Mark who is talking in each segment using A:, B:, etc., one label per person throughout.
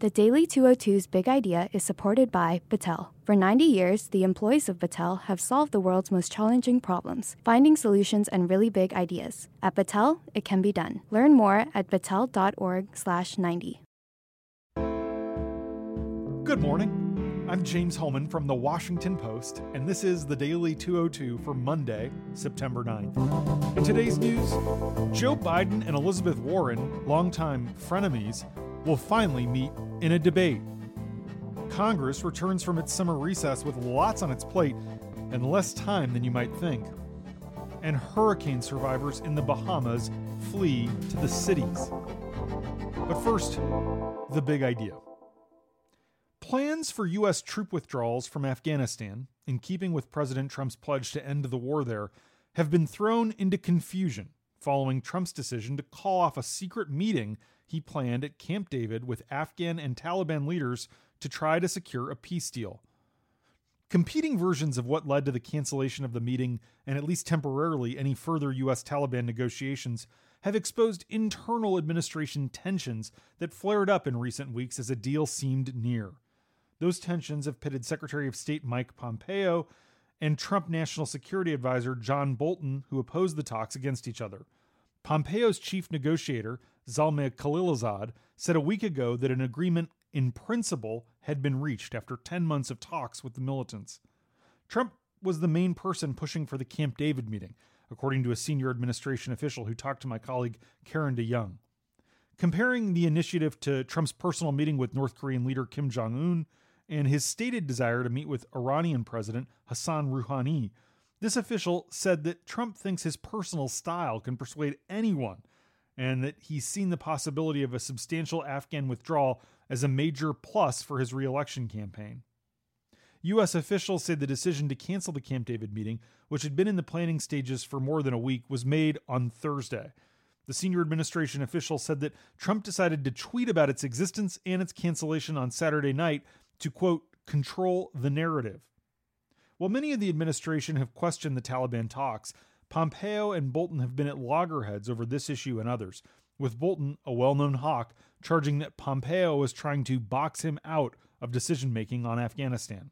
A: The Daily 202's big idea is supported by Battelle. For 90 years, the employees of Battelle have solved the world's most challenging problems, finding solutions and really big ideas. At Battelle, it can be done. Learn more at battelle.org/90.
B: Good morning. I'm James Hohmann from the Washington Post, and this is the Daily 202 for Monday, September 9th. In today's news, Joe Biden and Elizabeth Warren, longtime frenemies, will finally meet in a debate. Congress returns from its summer recess with lots on its plate and less time than you might think. And hurricane survivors in the Bahamas flee to the cities. But first, the big idea. Plans for U.S. troop withdrawals from Afghanistan, in keeping with President Trump's pledge to end the war there, have been thrown into confusion following Trump's decision to call off a secret meeting he planned at Camp David with Afghan and Taliban leaders to try to secure a peace deal. Competing versions of what led to the cancellation of the meeting and at least temporarily any further U.S. Taliban negotiations have exposed internal administration tensions that flared up in recent weeks as a deal seemed near. Those tensions have pitted Secretary of State Mike Pompeo and Trump National Security Advisor John Bolton, who opposed the talks, against each other. Pompeo's chief negotiator, Zalmay Khalilzad, said a week ago that an agreement in principle had been reached after 10 months of talks with the militants. Trump was the main person pushing for the Camp David meeting, according to a senior administration official who talked to my colleague Karen DeYoung. Comparing the initiative to Trump's personal meeting with North Korean leader Kim Jong un and his stated desire to meet with Iranian President Hassan Rouhani, this official said that Trump thinks his personal style can persuade anyone and that he's seen the possibility of a substantial Afghan withdrawal as a major plus for his reelection campaign. U.S. officials say the decision to cancel the Camp David meeting, which had been in the planning stages for more than a week, was made on Thursday. The senior administration official said that Trump decided to tweet about its existence and its cancellation on Saturday night to, quote, control the narrative. While many of the administration have questioned the Taliban talks, Pompeo and Bolton have been at loggerheads over this issue and others, with Bolton, a well known hawk, charging that Pompeo was trying to box him out of decision making on Afghanistan.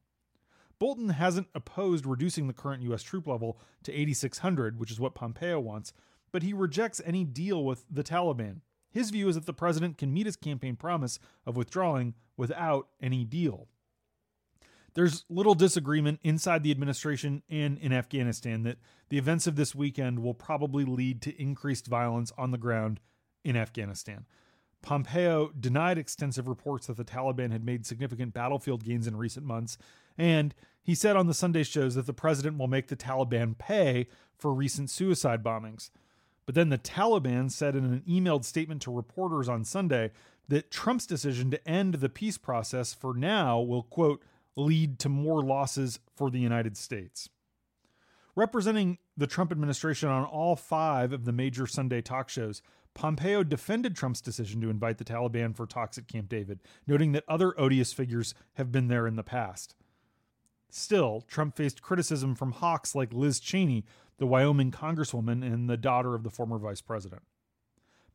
B: Bolton hasn't opposed reducing the current U.S. troop level to 8,600, which is what Pompeo wants, but he rejects any deal with the Taliban. His view is that the president can meet his campaign promise of withdrawing without any deal. There's little disagreement inside the administration and in Afghanistan that the events of this weekend will probably lead to increased violence on the ground in Afghanistan. Pompeo denied extensive reports that the Taliban had made significant battlefield gains in recent months, and he said on the Sunday shows that the president will make the Taliban pay for recent suicide bombings. But then the Taliban said in an emailed statement to reporters on Sunday that Trump's decision to end the peace process for now will, quote, lead to more losses for the United States. Representing the Trump administration on all five of the major Sunday talk shows, Pompeo defended Trump's decision to invite the Taliban for talks at Camp David, noting that other odious figures have been there in the past. Still, Trump faced criticism from hawks like Liz Cheney, the Wyoming congresswoman and the daughter of the former vice president.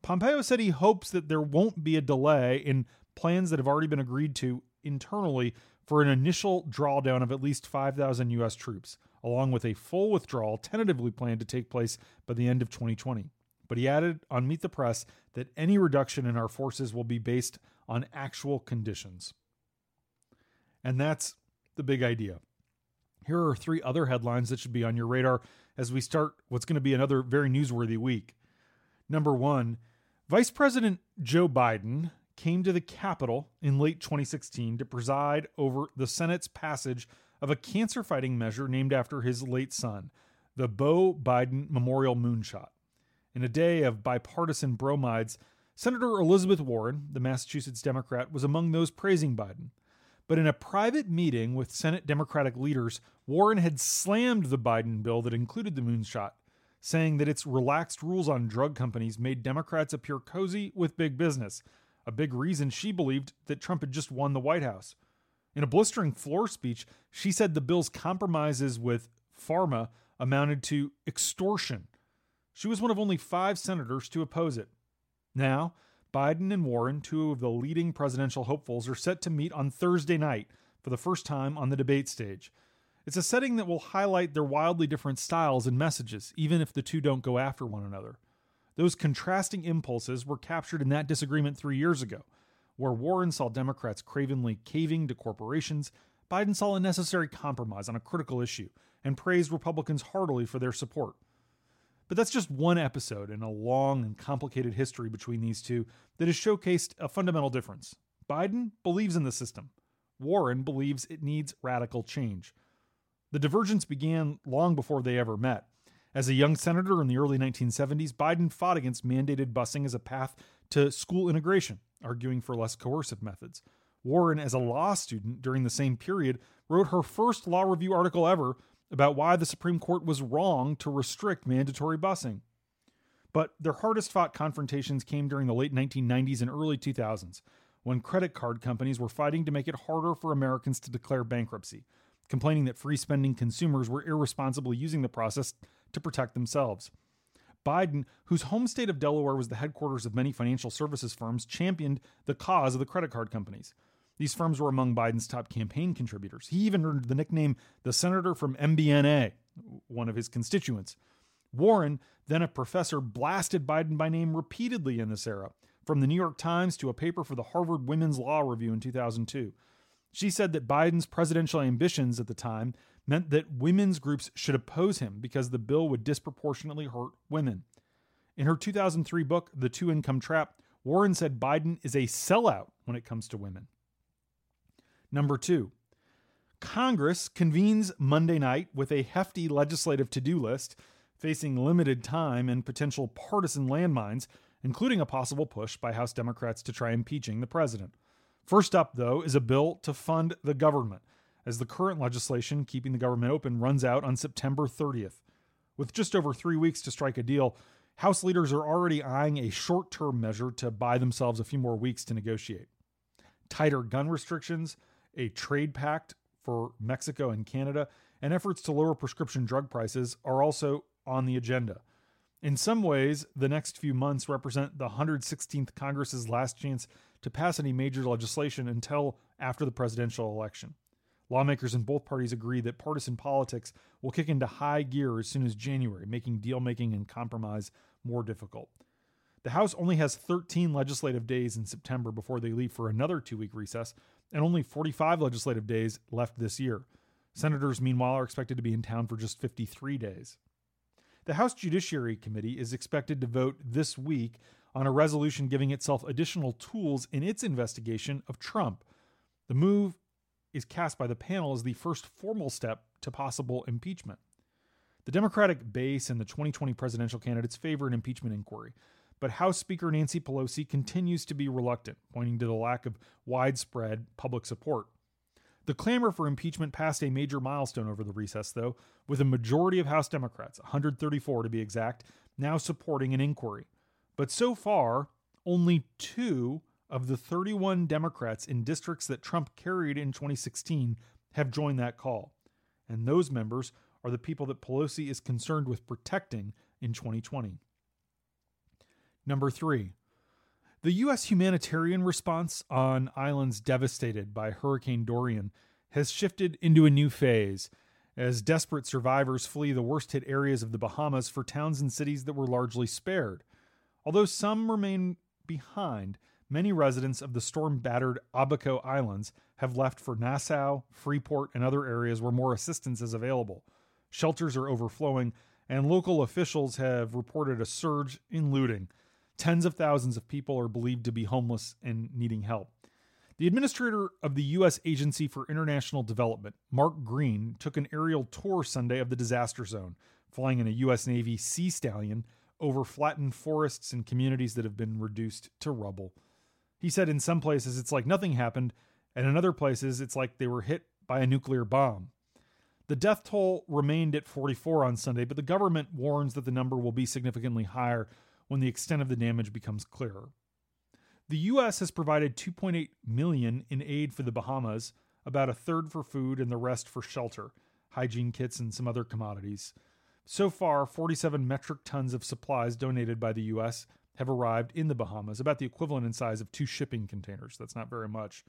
B: Pompeo said he hopes that there won't be a delay in plans that have already been agreed to internally for an initial drawdown of at least 5,000 U.S. troops, along with a full withdrawal tentatively planned to take place by the end of 2020. But he added on Meet the Press that any reduction in our forces will be based on actual conditions. And that's the big idea. Here are three other headlines that should be on your radar as we start what's going to be another very newsworthy week. Number one, Vice President Joe Biden came to the Capitol in late 2016 to preside over the Senate's passage of a cancer fighting measure named after his late son, the Beau Biden Memorial Moonshot. In a day of bipartisan bromides, Senator Elizabeth Warren, the Massachusetts Democrat, was among those praising Biden. But in a private meeting with Senate Democratic leaders, Warren had slammed the Biden bill that included the moonshot, saying that its relaxed rules on drug companies made Democrats appear cozy with big business, a big reason she believed that Trump had just won the White House. In a blistering floor speech, she said the bill's compromises with pharma amounted to extortion. She was one of only five senators to oppose it. Now, Biden and Warren, two of the leading presidential hopefuls, are set to meet on Thursday night for the first time on the debate stage. It's a setting that will highlight their wildly different styles and messages, even if the two don't go after one another. Those contrasting impulses were captured in that disagreement three years ago, where Warren saw Democrats cravenly caving to corporations, Biden saw a necessary compromise on a critical issue and praised Republicans heartily for their support. But that's just one episode in a long and complicated history between these two that has showcased a fundamental difference. Biden believes in the system. Warren believes it needs radical change. The divergence began long before they ever met. As a young senator in the early 1970s, Biden fought against mandated busing as a path to school integration, arguing for less coercive methods. Warren, as a law student during the same period, wrote her first law review article ever about why the Supreme Court was wrong to restrict mandatory busing. But their hardest fought confrontations came during the late 1990s and early 2000s, when credit card companies were fighting to make it harder for Americans to declare bankruptcy, complaining that free spending consumers were irresponsibly using the process to protect themselves. Biden, whose home state of Delaware was the headquarters of many financial services firms, championed the cause of the credit card companies. These firms were among Biden's top campaign contributors. He even earned the nickname the senator from MBNA, one of his constituents. Warren, then a professor, blasted Biden by name repeatedly in this era, from the New York Times to a paper for the Harvard Women's Law Review in 2002. She said that Biden's presidential ambitions at the time meant that women's groups should oppose him because the bill would disproportionately hurt women. In her 2003 book, The Two Income Trap, Warren said Biden is a sellout when it comes to women. Number two, Congress convenes Monday night with a hefty legislative to do list, facing limited time and potential partisan landmines, including a possible push by House Democrats to try impeaching the president. First up, though, is a bill to fund the government, as the current legislation keeping the government open runs out on September 30th. With just over three weeks to strike a deal, House leaders are already eyeing a short term measure to buy themselves a few more weeks to negotiate. Tighter gun restrictions, a trade pact for Mexico and Canada, and efforts to lower prescription drug prices are also on the agenda. In some ways, the next few months represent the 116th Congress's last chance to pass any major legislation until after the presidential election. Lawmakers in both parties agree that partisan politics will kick into high gear as soon as January, making deal making and compromise more difficult. The House only has 13 legislative days in September before they leave for another two week recess, and only 45 legislative days left this year. Senators, meanwhile, are expected to be in town for just 53 days. The House Judiciary Committee is expected to vote this week on a resolution giving itself additional tools in its investigation of Trump. The move is cast by the panel as the first formal step to possible impeachment. The Democratic base and the 2020 presidential candidates favor an impeachment inquiry, but House Speaker Nancy Pelosi continues to be reluctant, pointing to the lack of widespread public support. The clamor for impeachment passed a major milestone over the recess, though, with a majority of House Democrats, 134 to be exact, now supporting an inquiry. But so far, only two of the 31 Democrats in districts that Trump carried in 2016 have joined that call. And those members are the people that Pelosi is concerned with protecting in 2020. Number three, the U.S. humanitarian response on islands devastated by Hurricane Dorian has shifted into a new phase as desperate survivors flee the worst hit areas of the Bahamas for towns and cities that were largely spared. Although some remain behind, many residents of the storm battered Abaco Islands have left for Nassau, Freeport, and other areas where more assistance is available. Shelters are overflowing, and local officials have reported a surge in looting Tens of thousands of people are believed to be homeless and needing help. The administrator of the U.S. Agency for International Development, Mark Green, took an aerial tour Sunday of the disaster zone, flying in a U.S. Navy Sea Stallion over flattened forests and communities that have been reduced to rubble. He said in some places it's like nothing happened, and in other places it's like they were hit by a nuclear bomb. The death toll remained at 44 on Sunday, but the government warns that the number will be significantly higher when the extent of the damage becomes clearer. The US has provided 2.8 million in aid for the Bahamas, about a third for food and the rest for shelter, hygiene kits and some other commodities. So far, 47 metric tons of supplies donated by the US have arrived in the Bahamas, about the equivalent in size of two shipping containers. That's not very much.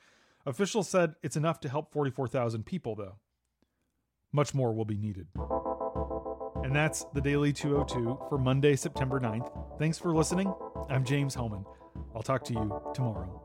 B: Officials said it's enough to help 44,000 people, though. Much more will be needed. And that's the Daily 202 for Monday, September 9th. Thanks for listening. I'm James Hohmann. I'll talk to you tomorrow.